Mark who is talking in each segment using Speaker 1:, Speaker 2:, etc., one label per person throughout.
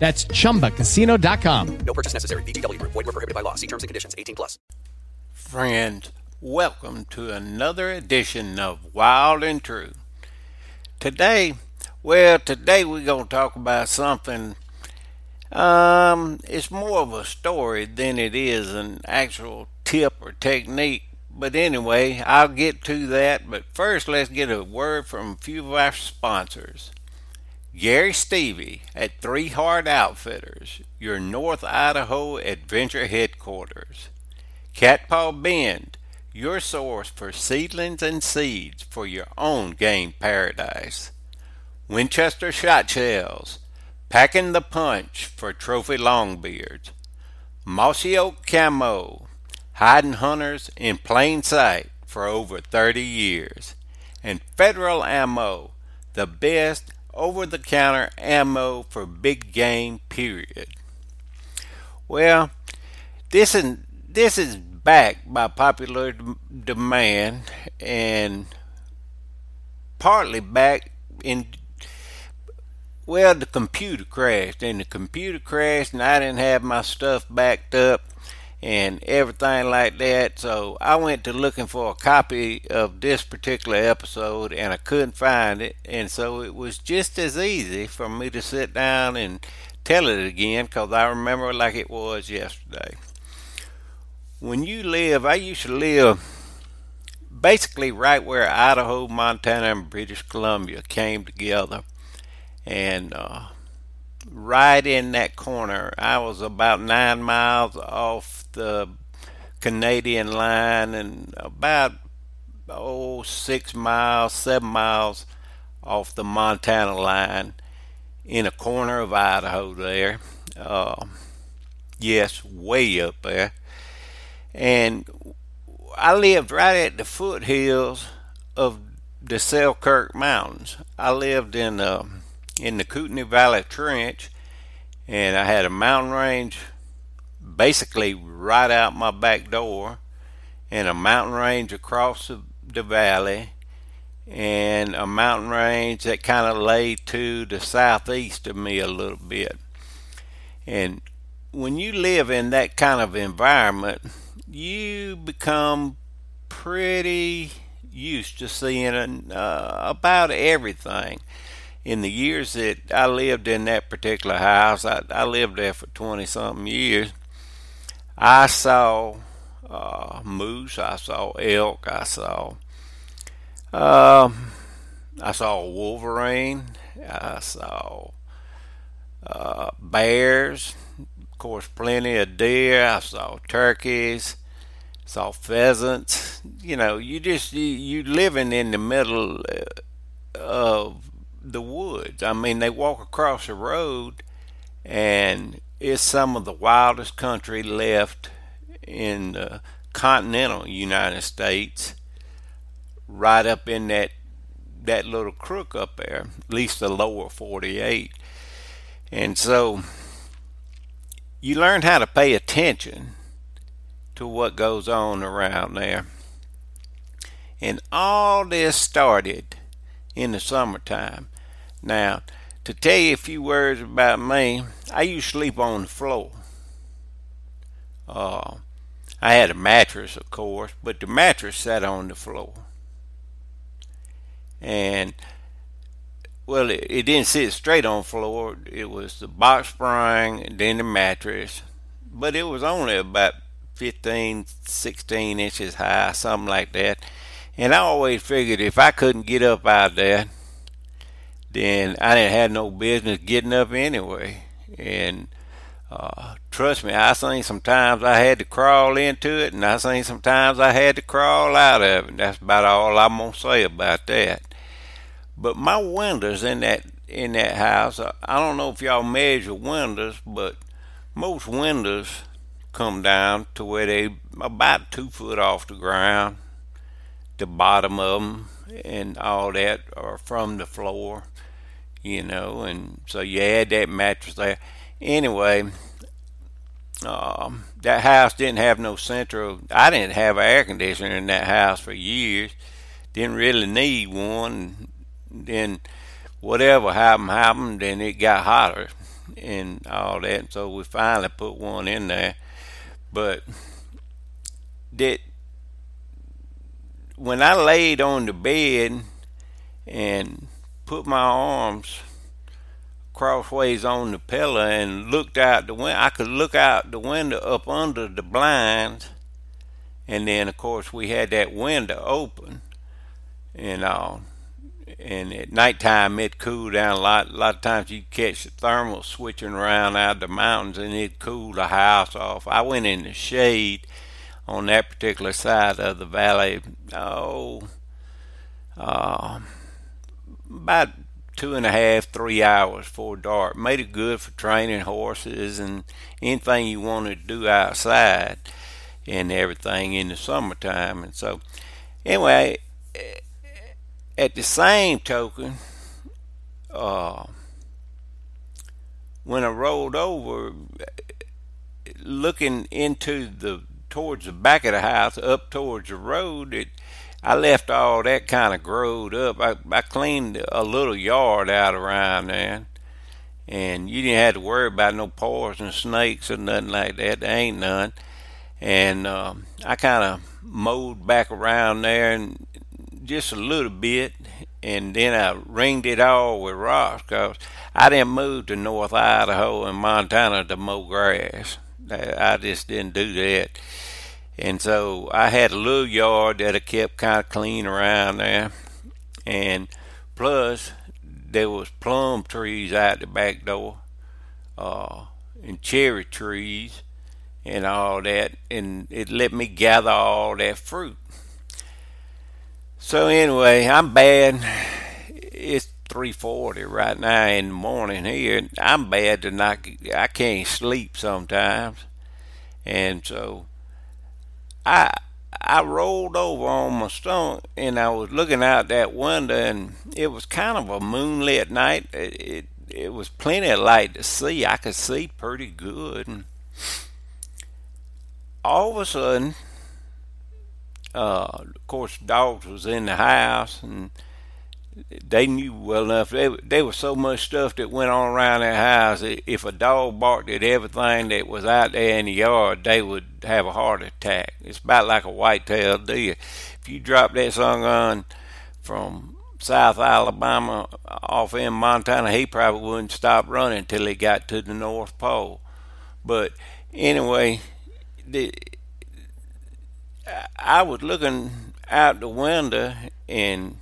Speaker 1: That's chumbacasino.com.
Speaker 2: No purchase necessary. VGW. Void where prohibited by law. See terms and conditions. 18 plus.
Speaker 3: Friends, welcome to another edition of Wild and True. Today, well, today we're going to talk about something. Um, it's more of a story than it is an actual tip or technique. But anyway, I'll get to that. But first, let's get a word from a few of our sponsors. Gary Stevie at Three Heart Outfitters, your North Idaho adventure headquarters. Catpaw Bend, your source for seedlings and seeds for your own game paradise. Winchester Shot Shells, packing the punch for trophy longbeards. Mossy Oak Camo, hiding hunters in plain sight for over 30 years. And Federal Ammo, the best over the counter ammo for big game period. Well, this is this is backed by popular demand and partly backed in well the computer crashed and the computer crashed and I didn't have my stuff backed up and everything like that. So I went to looking for a copy of this particular episode and I couldn't find it. And so it was just as easy for me to sit down and tell it again because I remember like it was yesterday. When you live, I used to live basically right where Idaho, Montana, and British Columbia came together. And uh, right in that corner. I was about nine miles off the Canadian line and about oh six miles, seven miles off the Montana line in a corner of Idaho there. Uh, yes, way up there. And I lived right at the foothills of the Selkirk Mountains. I lived in uh, in the Kootenai Valley Trench, and I had a mountain range basically right out my back door, and a mountain range across the, the valley, and a mountain range that kind of lay to the southeast of me a little bit. And when you live in that kind of environment, you become pretty used to seeing uh, about everything in the years that I lived in that particular house, I, I lived there for 20 something years, I saw uh, moose, I saw elk, I saw uh, I saw wolverine, I saw uh, bears, of course, plenty of deer. I saw turkeys, saw pheasants. You know, you just you, you living in the middle uh, of the woods. I mean, they walk across the road, and it's some of the wildest country left in the continental United States, right up in that that little crook up there, at least the lower 48. And so you learn how to pay attention to what goes on around there. And all this started in the summertime. Now, to tell you a few words about me, I used to sleep on the floor. Uh, I had a mattress, of course, but the mattress sat on the floor. And, well, it, it didn't sit straight on the floor. It was the box spring and then the mattress. But it was only about 15, 16 inches high, something like that. And I always figured if I couldn't get up out of there, then I didn't have no business getting up anyway. And uh, trust me, I seen sometimes I had to crawl into it, and I seen sometimes I had to crawl out of it. That's about all I'm gonna say about that. But my windows in that in that house, I don't know if y'all measure windows, but most windows come down to where they about two foot off the ground. The bottom of them and all that are from the floor, you know, and so you add that mattress there anyway, um, that house didn't have no central. I didn't have air conditioner in that house for years. Didn't really need one. Then whatever happened happened. Then it got hotter and all that. So we finally put one in there. But that when I laid on the bed and put my arms crossways on the pillow and looked out the window. I could look out the window up under the blinds, and then of course we had that window open, and all. And at nighttime it cooled down a lot. A lot of times you catch the thermal switching around out of the mountains, and it cooled the house off. I went in the shade on that particular side of the valley. Oh, uh, about two and a half, three hours before dark. Made it good for training horses and anything you wanted to do outside and everything in the summertime. And so, anyway, at the same token, uh, when I rolled over, looking into the towards the back of the house, up towards the road, it I left all that kind of growed up. I, I cleaned a little yard out around there, and you didn't have to worry about no poison snakes or nothing like that. There ain't none. And um, I kind of mowed back around there and just a little bit, and then I ringed it all with rocks because I didn't move to North Idaho and Montana to mow grass. I just didn't do that. And so I had a little yard that I kept kind of clean around there. And plus, there was plum trees out the back door, uh, and cherry trees, and all that. And it let me gather all that fruit. So anyway, I'm bad. It's 3:40 right now in the morning here. I'm bad to not. I can't sleep sometimes, and so I I rolled over on my stomach and I was looking out that window and it was kind of a moonlit night. It, it, it was plenty of light to see. I could see pretty good. And all of a sudden, uh, of course, dogs was in the house and they knew well enough. They, there was so much stuff that went on around that house. If a dog barked at everything that was out there in the yard, they would have a heart attack. It's about like a white-tailed deer. If you drop that song on from South Alabama off in Montana, he probably wouldn't stop running until he got to the North Pole. But anyway, the, I was looking out the window and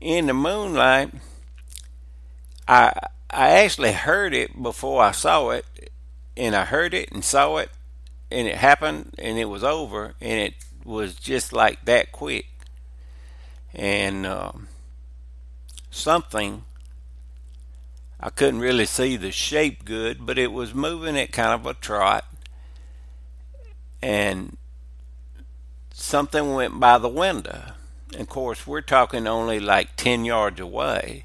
Speaker 3: in the moonlight, I I actually heard it before I saw it, and I heard it and saw it, and it happened, and it was over, and it was just like that quick. And um, something I couldn't really see the shape good, but it was moving at kind of a trot, and something went by the window of course, we're talking only like 10 yards away.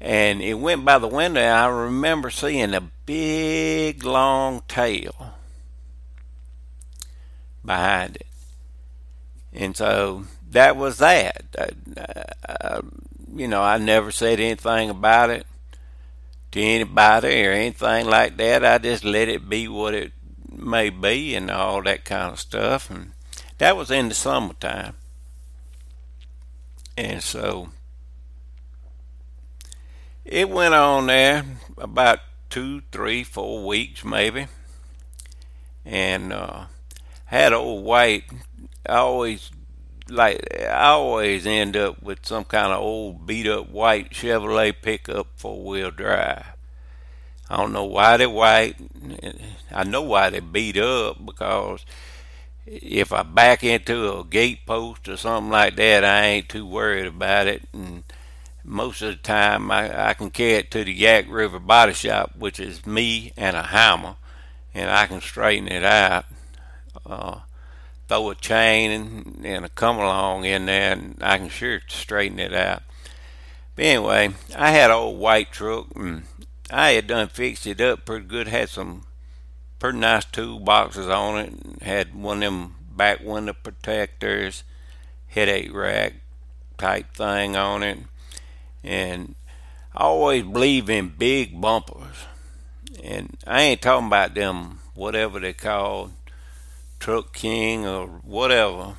Speaker 3: And it went by the window, and I remember seeing a big, long tail behind it. And so that was that. Uh, uh, you know, I never said anything about it to anybody or anything like that. I just let it be what it may be and all that kind of stuff. And that was in the summertime. And so it went on there about two, three, four weeks maybe. And uh, had old white, I always like I always end up with some kind of old beat up white Chevrolet pickup four wheel drive. I don't know why they're white. I know why they beat up because if I back into a gate post or something like that, I ain't too worried about it. And most of the time, I, I can carry it to the Yaak River Body Shop, which is me and a hammer, and I can straighten it out. Uh, throw a chain and, and a come along in there, and I can sure straighten it out. But anyway, I had an old white truck, and I had done fixed it up pretty good. Had some pretty nice toolboxes on it. Had one of them back window protectors, headache rack type thing on it. And I always believe in big bumpers. And I ain't talking about them, whatever they call Truck King or whatever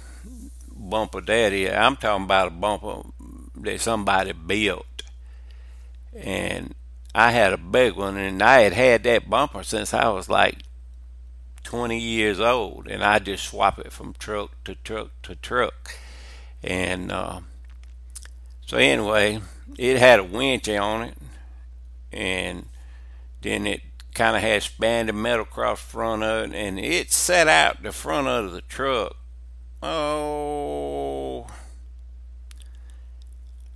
Speaker 3: bumper that is. I'm talking about a bumper that somebody built. And I had a big one, and I had had that bumper since I was like 20 years old, and I just swap it from truck to truck to truck. And uh, so, anyway, it had a winch on it, and then it kind of had spanded metal across the front of it, and it set out the front of the truck. Oh,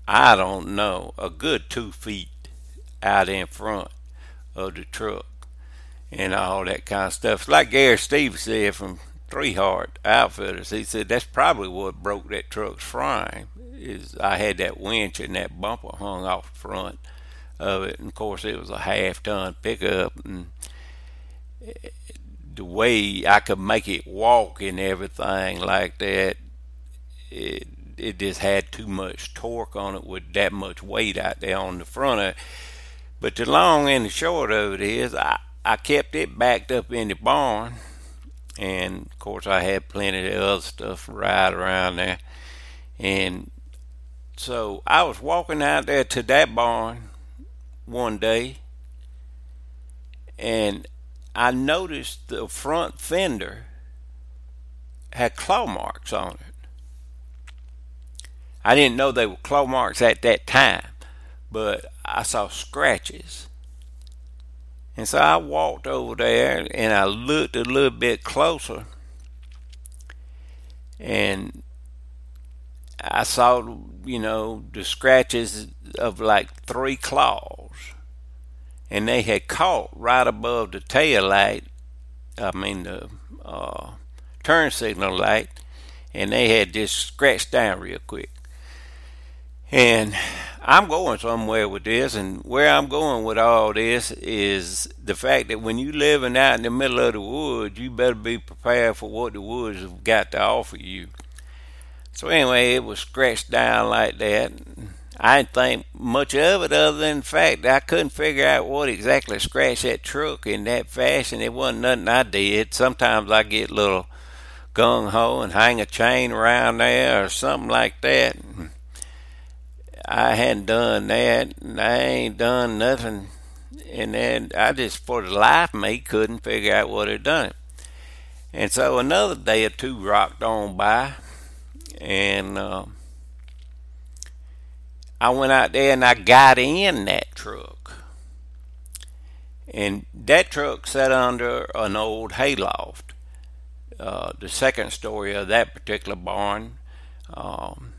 Speaker 3: I don't know, a good two feet out in front of the truck and all that kind of stuff. Like Gary Steve said from Three Heart Outfitters, he said that's probably what broke that truck's frame. Is I had that winch and that bumper hung off the front of it, and of course it was a half ton pickup, and the way I could make it walk and everything like that, it it just had too much torque on it with that much weight out there on the front of it. But the long and the short of it is, I I kept it backed up in the barn, and of course I had plenty of other stuff right around there, and so I was walking out there to that barn one day, and I noticed the front fender had claw marks on it. I didn't know they were claw marks at that time, but I saw scratches and so I walked over there and I looked a little bit closer. And I saw, you know, the scratches of like three claws. And they had caught right above the tail light, I mean, the uh, turn signal light, and they had just scratched down real quick. And I'm going somewhere with this, and where I'm going with all this is the fact that when you're living out in the middle of the woods, you better be prepared for what the woods have got to offer you. So anyway, it was scratched down like that. I didn't think much of it other than the fact that I couldn't figure out what exactly scratched that truck in that fashion. It wasn't nothing I did. Sometimes I get a little gung ho and hang a chain around there or something like that. I hadn't done that, and I ain't done nothing. And then I just, for the life of me, couldn't figure out what had done it. And so another day or two rocked on by, and uh, I went out there and I got in that truck. And that truck sat under an old hayloft. Uh, the second story of that particular barn. Um,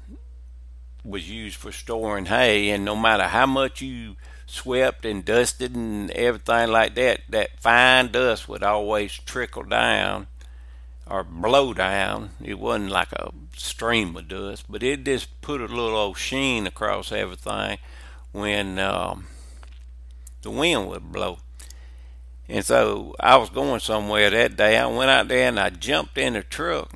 Speaker 3: was used for storing hay, and no matter how much you swept and dusted and everything like that, that fine dust would always trickle down or blow down. It wasn't like a stream of dust, but it just put a little old sheen across everything when um, the wind would blow. And so I was going somewhere that day. I went out there and I jumped in the truck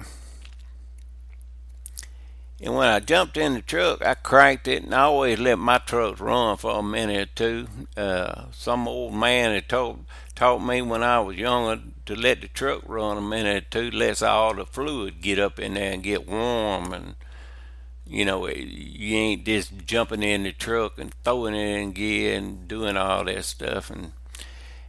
Speaker 3: and when I jumped in the truck, I cranked it, and I always let my trucks run for a minute or two. Uh, some old man had told taught me when I was younger to let the truck run a minute or two, let all the fluid get up in there and get warm, and you know you ain't just jumping in the truck and throwing it in gear and doing all that stuff. And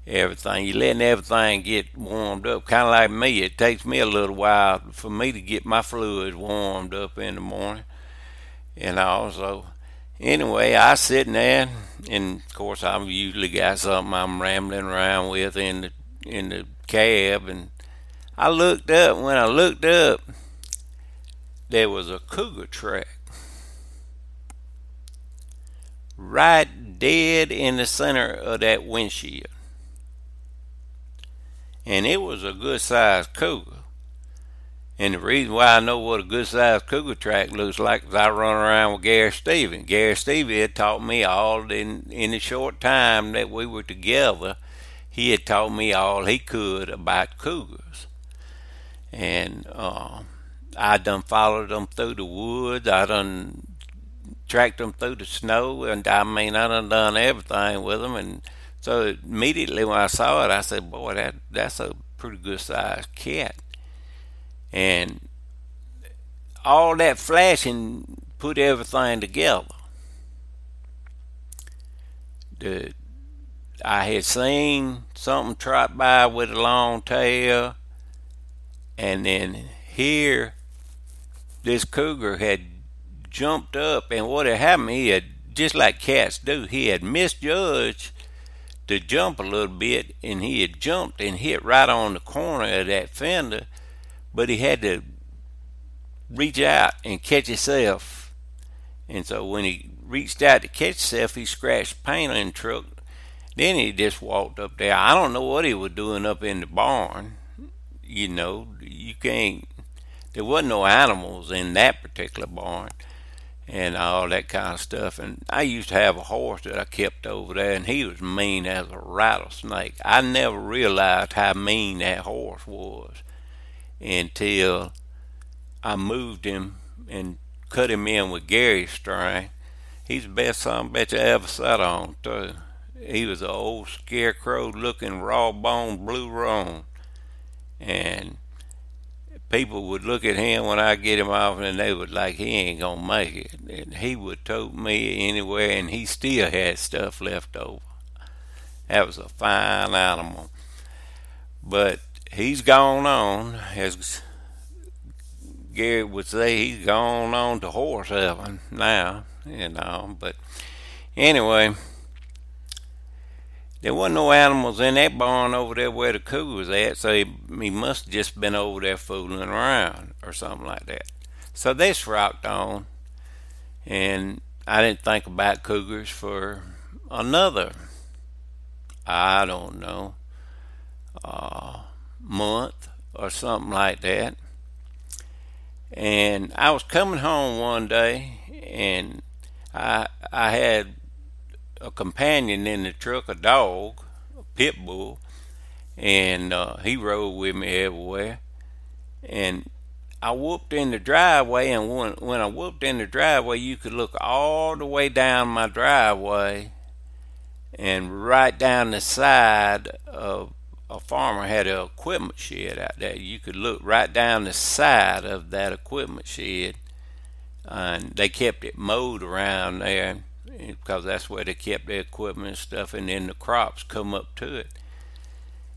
Speaker 3: everything. You're letting everything get warmed up. Kind of like me. It takes me a little while for me to get my fluids warmed up in the morning. And also, anyway, I sitting there, and of course, I've usually got something I'm rambling around with in the in the cab, and I looked up. When I looked up, there was a cougar track right dead in the center of that windshield. And it was a good sized cougar. And the reason why I know what a good sized cougar track looks like is I run around with Gary Stevens. Gary Stevens had taught me all in, in the short time that we were together. He had taught me all he could about cougars. And uh, I done followed them through the woods. I done tracked them through the snow, and I mean, I done done everything with them. And so immediately when I saw it, I said, "Boy, that that's a pretty good sized cat." And all that flashing put everything together. The I had seen something trot by with a long tail, and then here this cougar had jumped up, and what had happened, he had, just like cats do, he had misjudged to jump a little bit, and he had jumped and hit right on the corner of that fender, but he had to reach out and catch himself. And so when he reached out to catch himself, he scratched paint on the truck. Then he just walked up there. I don't know what he was doing up in the barn. You know, you can't. There wasn't no animals in that particular barn and all that kind of stuff. And I used to have a horse that I kept over there, and he was mean as a rattlesnake. I never realized how mean that horse was until I moved him and cut him in with Gary string. He's the best son bitch I ever sat on, too. He was an old scarecrow looking raw boned blue roan. And people would look at him when I get him off and they would like he ain't gonna make it. And he would tote me anywhere and he still had stuff left over. That was a fine animal. But he's gone on, as Gary would say, he's gone on to horse heaven now, you know. But anyway, there wasn't no animals in that barn over there where the cougar was at, so he, he must have just been over there fooling around or something like that. So this rocked on, and I didn't think about cougars for another, I don't know, uh, month or something like that. And I was coming home one day, and I I had a companion in the truck, a dog, a pit bull, and uh, he rode with me everywhere. And I whooped in the driveway, and when when I whooped in the driveway, you could look all the way down my driveway, and right down the side of a farmer had an equipment shed out there. You could look right down the side of that equipment shed, and they kept it mowed around there because that's where they kept their equipment and stuff, and then the crops come up to it.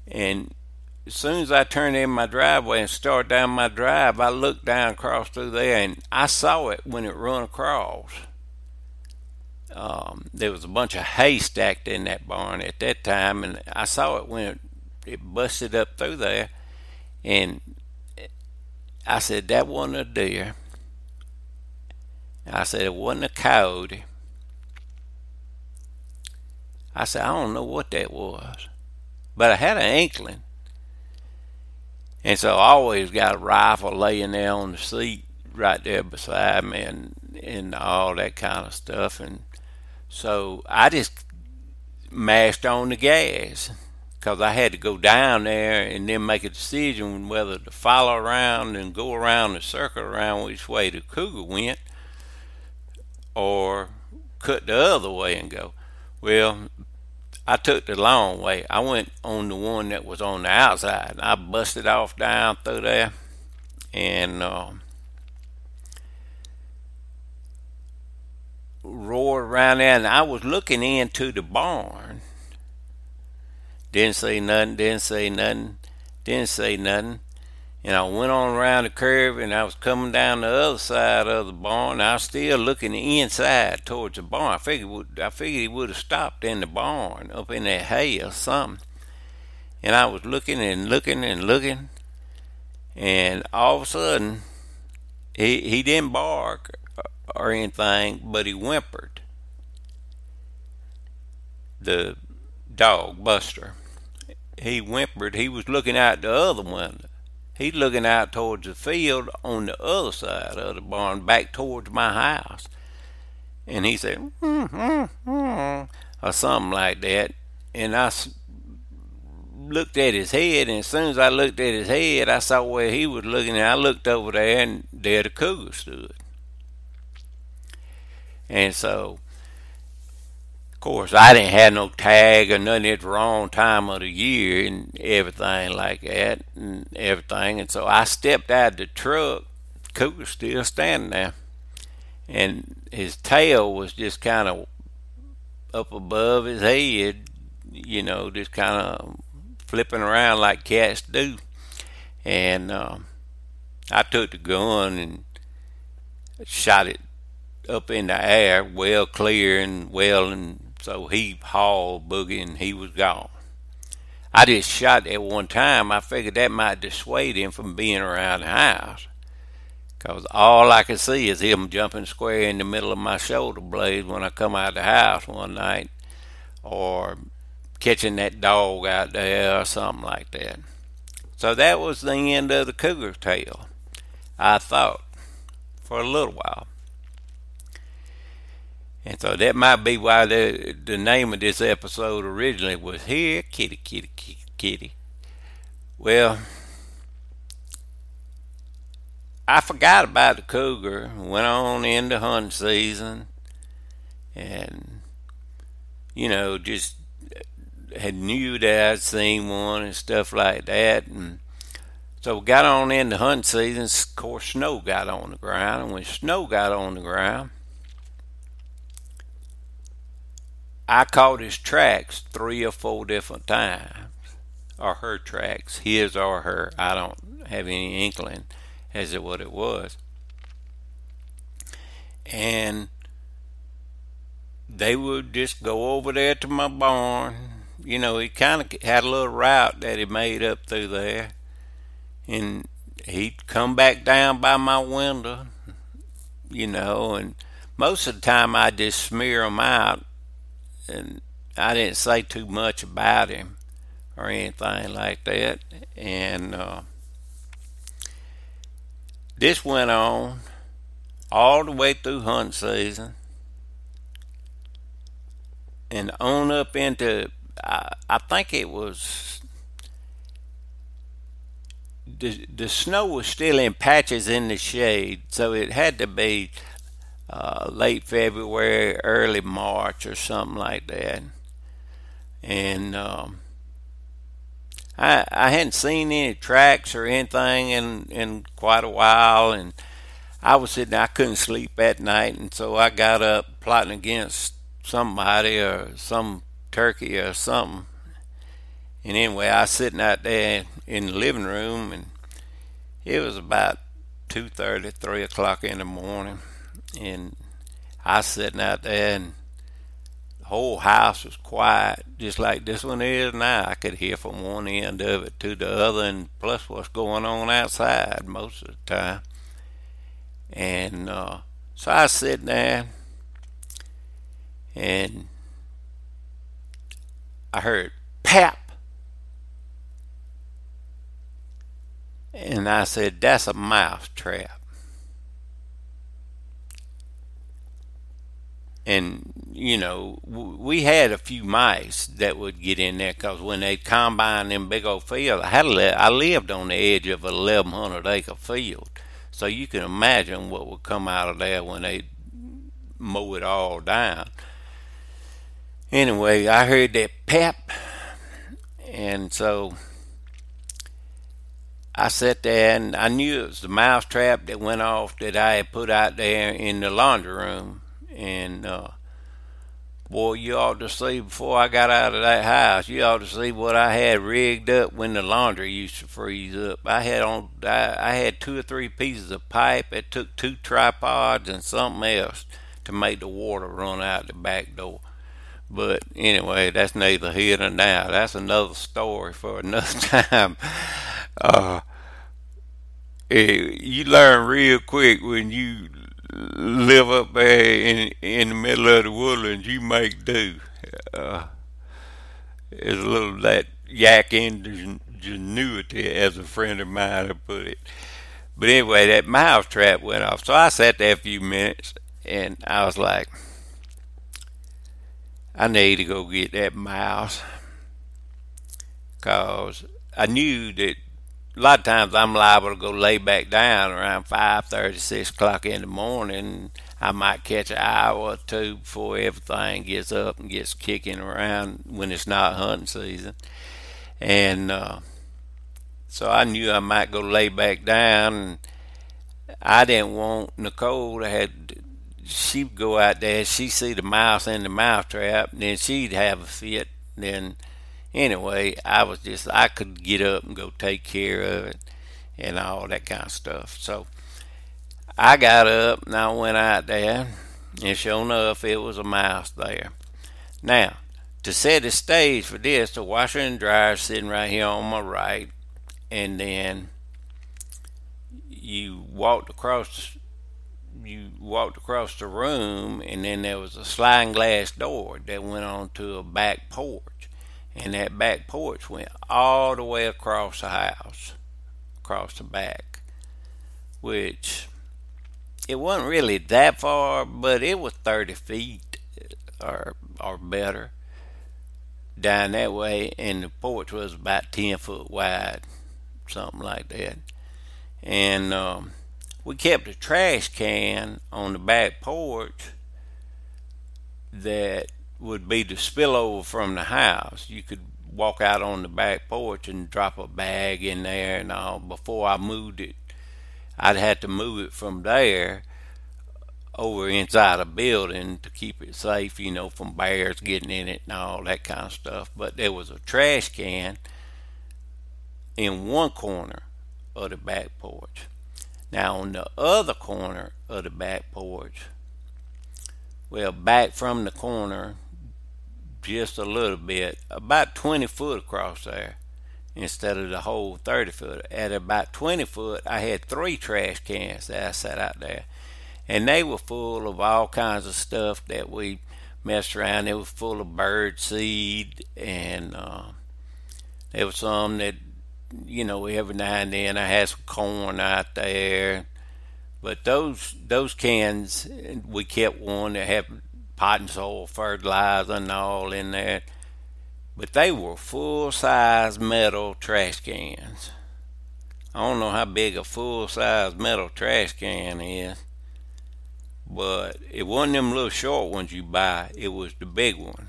Speaker 3: And as soon as I turned in my driveway and started down my drive, I looked down across through there, and I saw it when it run across. Um, there was a bunch of hay stacked in that barn at that time, and I saw it when it, it busted up through there, and I said that wasn't a deer. I said it wasn't a coyote. I said, I don't know what that was. But I had an inkling. And so I always got a rifle laying there on the seat right there beside me and, and all that kind of stuff. And so I just mashed on the gas because I had to go down there and then make a decision whether to follow around and go around the circle around which way the cougar went or cut the other way and go. Well, I took the long way. I went on the one that was on the outside. I busted off down through there and uh, roared around there. And I was looking into the barn Didn't say nothing, didn't say nothing, didn't say nothing. And I went on around the curve and I was coming down the other side of the barn. I was still looking inside towards the barn. I figured, I figured he would have stopped in the barn, up in that hay or something. And I was looking and looking and looking. And all of a sudden, he, he didn't bark or anything, but he whimpered. The dog, Buster. He whimpered. He was looking out the other window. He's looking out towards the field on the other side of the barn, back towards my house. And he said, mm, mm, mm, or something like that. And I looked at his head, and as soon as I looked at his head, I saw where he was looking, and I looked over there, and there the cougar stood. And so of course, I didn't have no tag or nothing at the wrong time of the year and everything like that and everything. And so I stepped out of the truck. Cougar still standing there. And his tail was just kind of up above his head, you know, just kind of flipping around like cats do. And uh, I took the gun and shot it up in the air, well clear and well and so he hauled Boogie and he was gone. I just shot at one time. I figured that might dissuade him from being around the house. Because all I could see is him jumping square in the middle of my shoulder blades when I come out of the house one night. Or catching that dog out there or something like that. So that was the end of the cougar tale, I thought, for a little while. And so that might be why the the name of this episode originally was Here Kitty Kitty Kitty Kitty. Well, I forgot about the cougar. Went on into hunting season, and you know, just uh, had knew that I'd seen one and stuff like that, and so we got on into hunting season. Of course, snow got on the ground, and when snow got on the ground, I caught his tracks three or four different times, or her tracks, his or her. I don't have any inkling as to what it was. And they would just go over there to my barn. You know, he kind of had a little route that he made up through there. And he'd come back down by my window, you know, and most of the time I'd just smear them out and I didn't say too much about him or anything like that. And uh, this went on all the way through hunt season and on up into I, I think it was the the snow was still in patches in the shade, so it had to be uh, late February, early March, or something like that. And um, I I hadn't seen any tracks or anything in in quite a while, and I was sitting. I couldn't sleep at night, and so I got up plotting against somebody or some turkey or something. And anyway, I was sitting out there in the living room, and it was about two thirty, three o'clock in the morning and I sitting out there and the whole house was quiet, just like this one is now. I could hear from one end of it to the other, and plus what's going on outside most of the time. And uh, so I was sitting there, and I heard pap. And I said, That's a mouse trap. And you know we had a few mice that would get in there because when they combine them big old fields, I had li- I lived on the edge of a 1100 acre field, so you can imagine what would come out of there when they mow it all down. Anyway, I heard that pep, and so I sat there and I knew it was the mouse trap that went off that I had put out there in the laundry room and uh, Boy, you ought to see before I got out of that house. You ought to see what I had rigged up when the laundry used to freeze up. I had on, I, I had two or three pieces of pipe. It took two tripods and something else to make the water run out the back door. But anyway, that's neither here nor now. That's another story for another time. Uh, eh, you learn real quick when you live up there in in the middle of the woodlands, you make do. Uh, it's a little that Yaak ingenuity, as a friend of mine had put it. But anyway, that mouse trap went off. So I sat there a few minutes, and I was like, I need to go get that mouse, cause I knew that a lot of times I'm liable to go lay back down around five thirty, six o'clock in the morning. I might catch an hour or two before everything gets up and gets kicking around when it's not hunting season. And uh, so I knew I might go lay back down. And I didn't want Nicole to have. She'd go out there, she'd see the mouse in the mouse trap, and then she'd have a fit. Then anyway, I was just I could get up and go take care of it and all that kind of stuff. So I got up and I went out there, and sure enough, it was a mouse there. Now, to set the stage for this, the washer and dryer sitting right here on my right, and then you walked across you walked across the room and then there was a sliding glass door that went onto a back porch and that back porch went all the way across the house, across the back, which it wasn't really that far, but it was 30 feet or or better down that way, and the porch was about 10 foot wide, something like that. And um, we kept a trash can on the back porch that would be the spillover from the house. You could walk out on the back porch and drop a bag in there and all. Before I moved it, I'd had to move it from there over inside a building to keep it safe, you know, from bears getting in it and all that kind of stuff. But there was a trash can in one corner of the back porch. Now, on the other corner of the back porch, well, back from the corner just a little bit, about 20 foot across there instead of the whole 30 foot. At about 20 foot, I had three trash cans that I set out there, and they were full of all kinds of stuff that we messed around. They were full of bird seed, and uh, there was some that, you know, every now and then I had some corn out there. But those those cans, we kept one that had potting soil fertilizer and all in there. But they were full size metal trash cans. I don't know how big a full size metal trash can is, but it wasn't them little short ones you buy, it was the big one.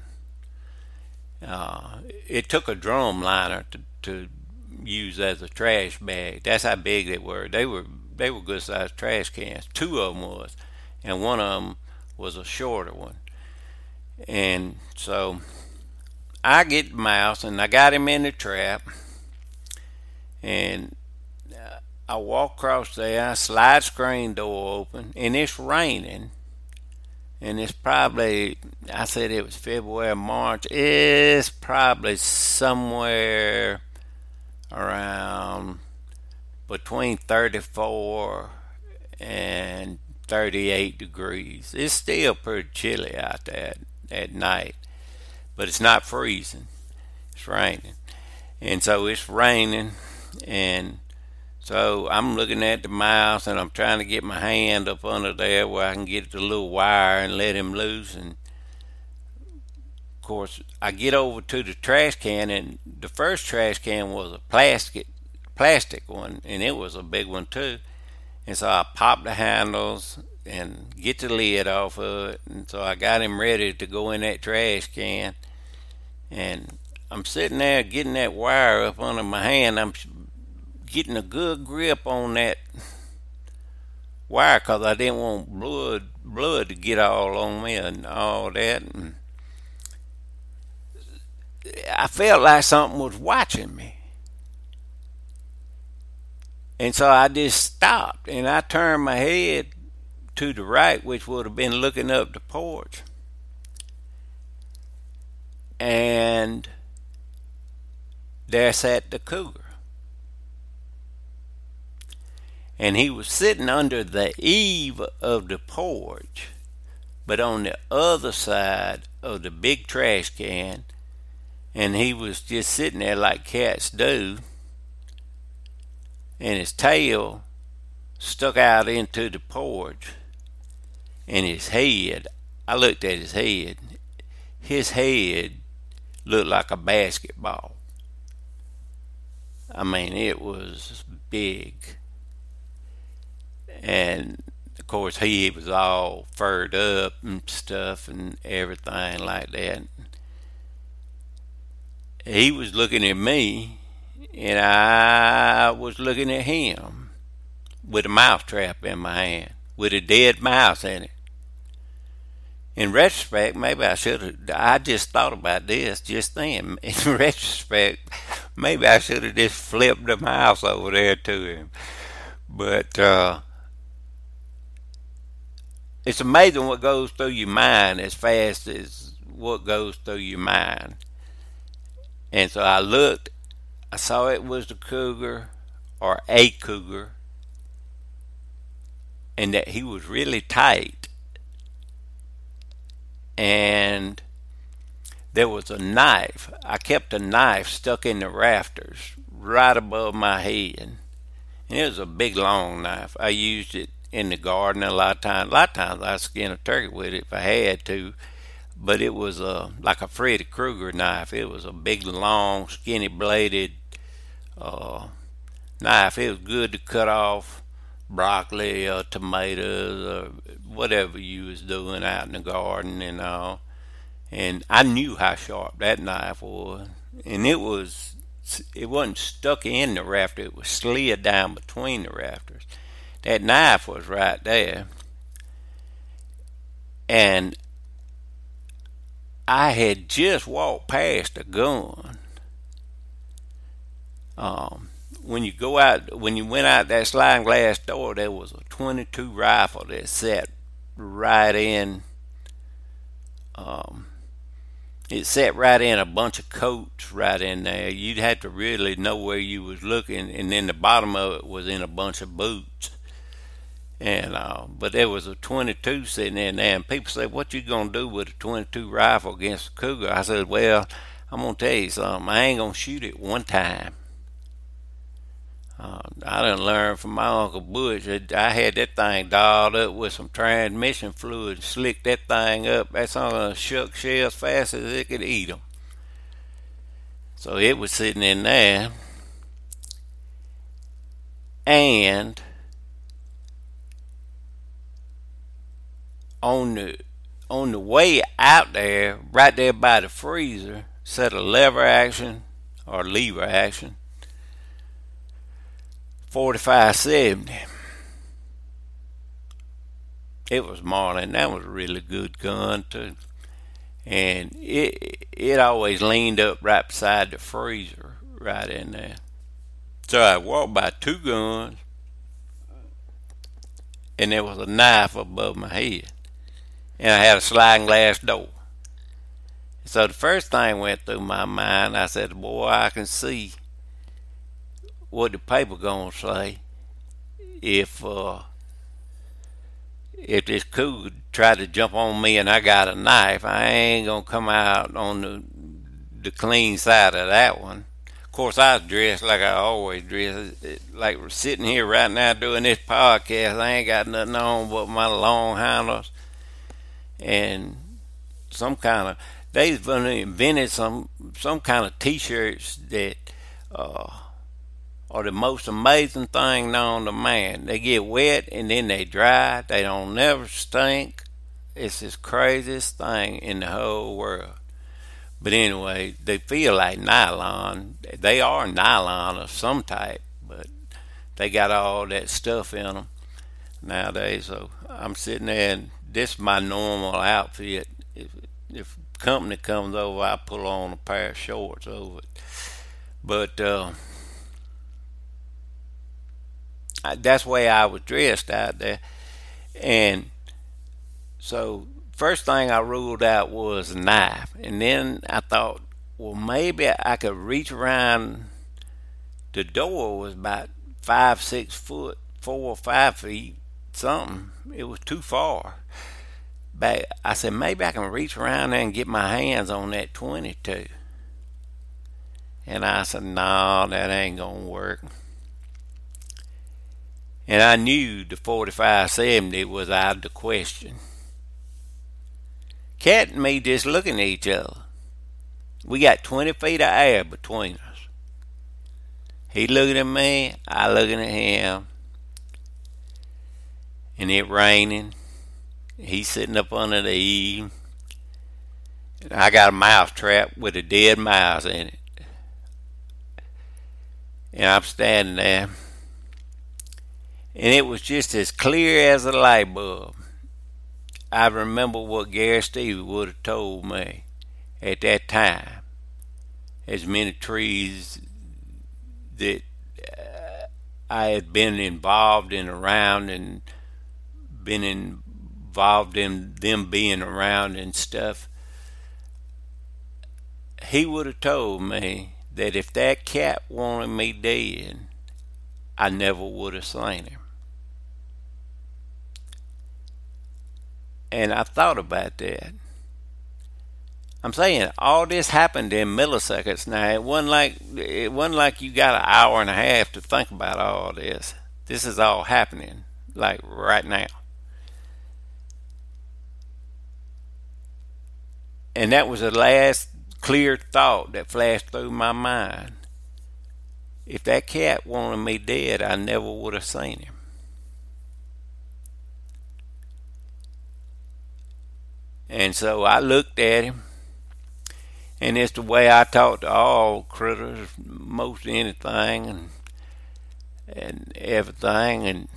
Speaker 3: Uh, it took a drum liner to, to use as a trash bag. That's how big they were. They were they were good sized trash cans. Two of them was, and one of them was a shorter one. And so I get the mouse and I got him in the trap. And uh, I walk across there, I slide screen door open, and it's raining. And it's probably, I said it was February, March. It's probably somewhere around between 34 and 38 degrees. It's still pretty chilly out there at night, but it's not freezing. It's raining. And so it's raining, and so I'm looking at the mouse and I'm trying to get my hand up under there where I can get the little wire and let him loose. And of course, I get over to the trash can, and the first trash can was a plastic plastic one, and it was a big one too. And so I popped the handles and get the lid off of it. And so I got him ready to go in that trash can. And I'm sitting there getting that wire up under my hand. I'm getting a good grip on that wire because I didn't want blood blood to get all on me and all that. And I felt like something was watching me. And so I just stopped and I turned my head to the right, which would have been looking up the porch. And there sat the cougar. And he was sitting under the eave of the porch, but on the other side of the big trash can. And he was just sitting there like cats do and his tail stuck out into the porch, and his head, I looked at his head, his head looked like a basketball. I mean, it was big. And of course, he was all furred up and stuff and everything like that. He was looking at me and I was looking at him with a mouse trap in my hand, with a dead mouse in it. In retrospect, maybe I should have. I just thought about this just then. In retrospect, maybe I should have just flipped the mouse over there to him. But uh, it's amazing what goes through your mind as fast as what goes through your mind. And so I looked I saw it was the cougar or a cougar and that he was really tight. And there was a knife. I kept a knife stuck in the rafters right above my head. And it was a big long knife. I used it in the garden a lot of times. A lot of times I'd skin a turkey with it if I had to but it was a like a Freddy Krueger knife. It was a big, long, skinny bladed uh, knife. It was good to cut off broccoli or tomatoes or whatever you was doing out in the garden and all. And I knew how sharp that knife was, and it was it wasn't stuck in the rafter; it was slid down between the rafters. That knife was right there, and I had just walked past a gun. Um, when you go out, when you went out that sliding glass door, there was a 22 rifle that sat right in. Um, it sat right in a bunch of coats right in there. You'd have to really know where you was looking, and then the bottom of it was in a bunch of boots. And uh, but there was a 22 sitting in there, and people say, "What you gonna do with a 22 rifle against a cougar?" I said, "Well, I'm gonna tell you something. I ain't gonna shoot it one time. Uh, I done learned from my uncle Butch. I had that thing dialed up with some transmission fluid, slicked that thing up. That's on a shuck shells fast as it could eat them. So it was sitting in there, and on the on the way out there, right there by the freezer, set a lever action or lever action, 4570. It was Marlin. That was a really good gun too, and it it always leaned up right beside the freezer, right in there. So I walked by two guns, and there was a knife above my head and I had a sliding glass door. So the first thing went through my mind, I said, boy, I can see what the paper gonna say if uh, if this cougar tried to jump on me and I got a knife, I ain't gonna come out on the the clean side of that one. Of course, I was dressed like I always dress, like sitting here right now doing this podcast. I ain't got nothing on but my long handles and some kind of they've invented some some kind of t-shirts that uh, are the most amazing thing known to man. They get wet and then they dry. They don't never stink. It's the craziest thing in the whole world. But anyway, they feel like nylon. They are nylon of some type, but they got all that stuff in them nowadays. So I'm sitting there and this is my normal outfit. If if company comes over, I pull on a pair of shorts over it. But uh, that's the way I was dressed out there. And so, first thing I ruled out was a knife. And then I thought, well, maybe I could reach around. The door was about five, six foot, four or five feet, something. It was too far. But I said, maybe I can reach around there and get my hands on that 22. And I said, no, that ain't going to work. And I knew the 4570 was out of the question. Cat and me just looking at each other. We got 20 feet of air between us. He looking at me, I looking at him. And it raining. He's sitting up under the eave. And I got a mouse trap with a dead mouse in it. And I'm standing there. And it was just as clear as a light bulb. I remember what Gary Stevens would have told me at that time. As many trees that uh, I had been involved in around and been involved in them being around and stuff. He would have told me that if that cat wanted me dead, I never would have slain him. And I thought about that. I'm saying all this happened in milliseconds. Now it wasn't like it wasn't like you got an hour and a half to think about all this. This is all happening like right now. And that was the last clear thought that flashed through my mind. If that cat wanted me dead, I never would have seen him. And so I looked at him, and it's the way I talk to all critters, most anything, and and everything. And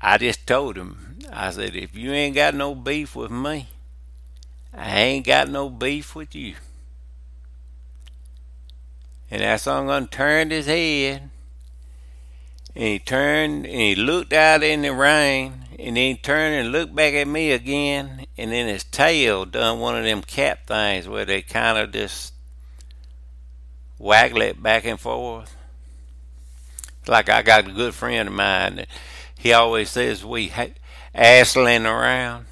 Speaker 3: I just told him, I said, if you ain't got no beef with me, I ain't got no beef with you. And that son turned his head, and he turned and he looked out in the rain, and then he turned and looked back at me again, and then his tail done one of them cat things where they kind of just waggle it back and forth. It's like I got a good friend of mine that he always says we ha- assling around.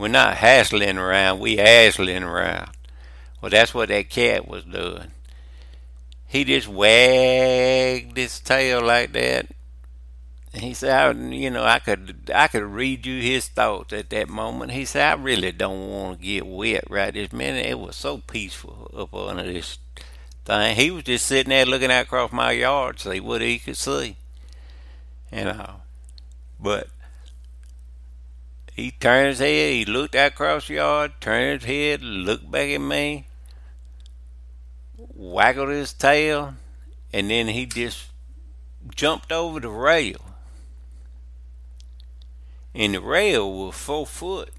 Speaker 3: We're not hassling around, we assling around. Well, that's what that cat was doing. He just wagged his tail like that he said, I, you know, I could I could read you his thoughts at that moment. He said, I really don't want to get wet right this minute. It was so peaceful up under this thing. He was just sitting there looking out across my yard see what he could see. You uh, know, but he turned his head, he looked out across the yard, turned his head, looked back at me, waggled his tail, and then he just jumped over the rail and the rail was four foot.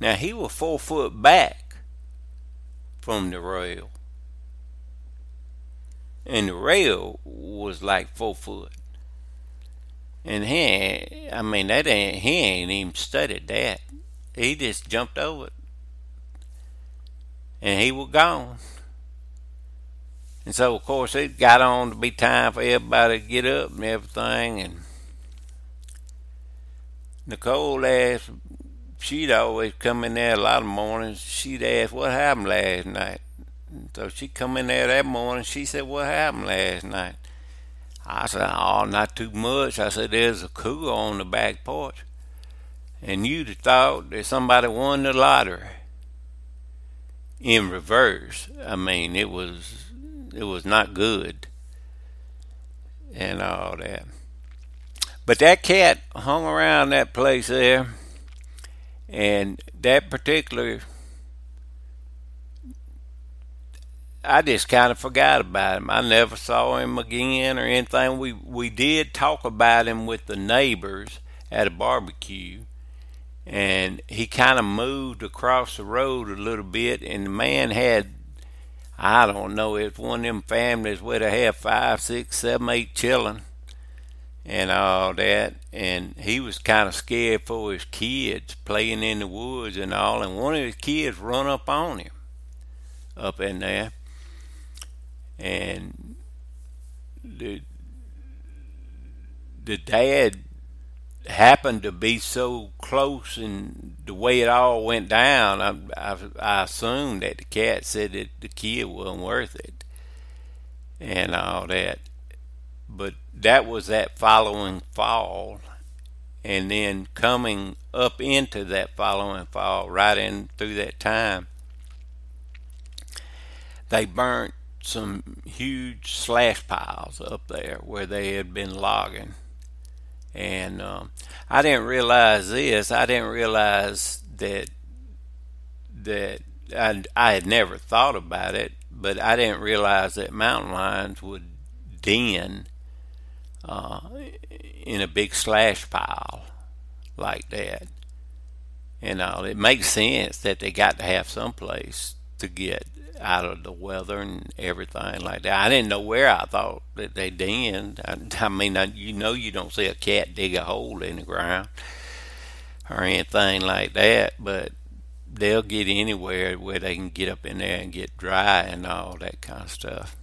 Speaker 3: Now he was four foot back from the rail. And the rail was like four foot. And he, I mean, that ain't, he ain't even studied that. He just jumped over it. And he was gone. And so, of course, it got on to be time for everybody to get up and everything. And Nicole asked, she'd always come in there a lot of mornings. She'd ask, what happened last night? So she'd come in there that morning. She said, what happened last night? I said, oh, not too much. I said, there's a cougar on the back porch. And you'd have thought that somebody won the lottery. In reverse. I mean, it was, it was not good. And all that. But that cat hung around that place there, and that particular, I just kind of forgot about him. I never saw him again or anything. We we did talk about him with the neighbors at a barbecue, and he kind of moved across the road a little bit, and the man had, I don't know, it's one of them families where they have five, six, seven, eight children and all that. And he was kind of scared for his kids playing in the woods and all. And one of his kids run up on him up in there. And the, the dad happened to be so close and the way it all went down, I, I, I assumed that the cat said that the kid wasn't worth it and all that. But that was that following fall. And then coming up into that following fall, right in through that time, they burnt some huge slash piles up there where they had been logging and um, I didn't realize this. I didn't realize that that I, I had never thought about it, but I didn't realize that mountain lions would den uh, in a big slash pile like that. You know, it makes sense that they got to have some place to get out of the weather and everything like that. I didn't know where I thought that they did. I, I mean, I, you know, you don't see a cat dig a hole in the ground or anything like that, but they'll get anywhere where they can get up in there and get dry and all that kind of stuff.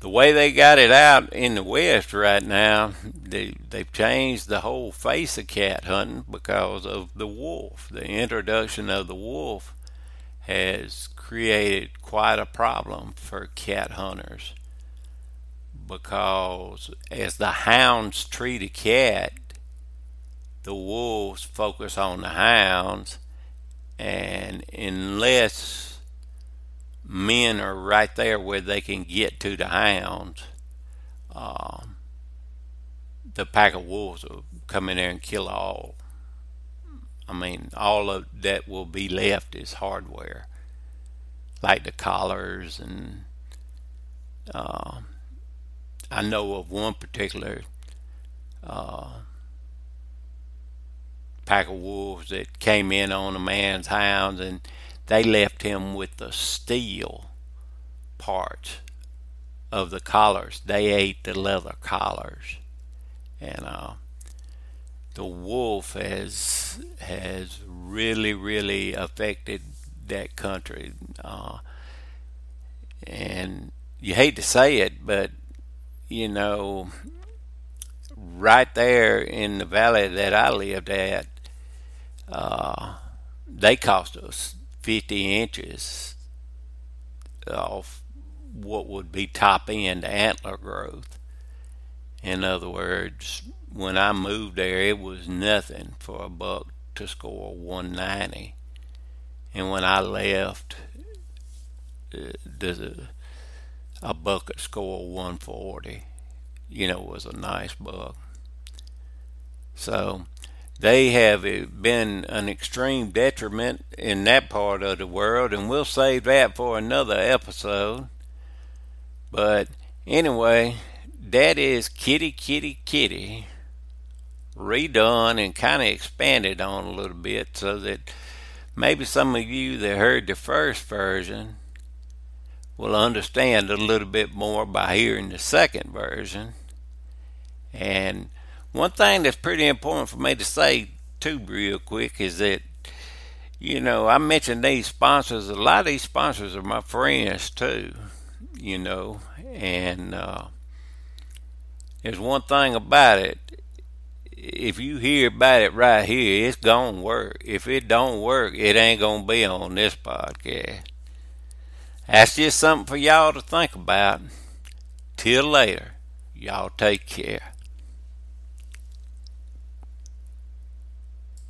Speaker 3: The way they got it out in the West right now, they they've changed the whole face of cat hunting because of the wolf. The introduction of the wolf has created quite a problem for cat hunters because as the hounds treat a cat, the wolves focus on the hounds, and unless men are right there where they can get to the hounds, um, the pack of wolves will come in there and kill all. I mean, all of that will be left is hardware like the collars and uh, I know of one particular uh, pack of wolves that came in on a man's hounds and they left him with the steel parts of the collars. They ate the leather collars, and uh, the wolf has has really really affected that country. Uh, and you hate to say it, but you know, right there in the valley that I lived at, uh, they cost us 50 inches off what would be top end antler growth. In other words, when I moved there, it was nothing for a buck to score 190 and when I left, uh, the a bucket score 140. You know, was a nice buck. So they have been an extreme detriment in that part of the world, and we'll save that for another episode. But anyway, that is Kitty Kitty Kitty redone and kind of expanded on a little bit so that maybe some of you that heard the first version will understand a little bit more by hearing the second version. And one thing that's pretty important for me to say, too, real quick, is that, you know, I mentioned these sponsors. A lot of these sponsors are my friends, too, you know, and uh, there's one thing about it if you hear about it right here, it's gonna work. If it don't work, it ain't gonna be on this podcast. That's just something for y'all to think about. Till later, y'all take care.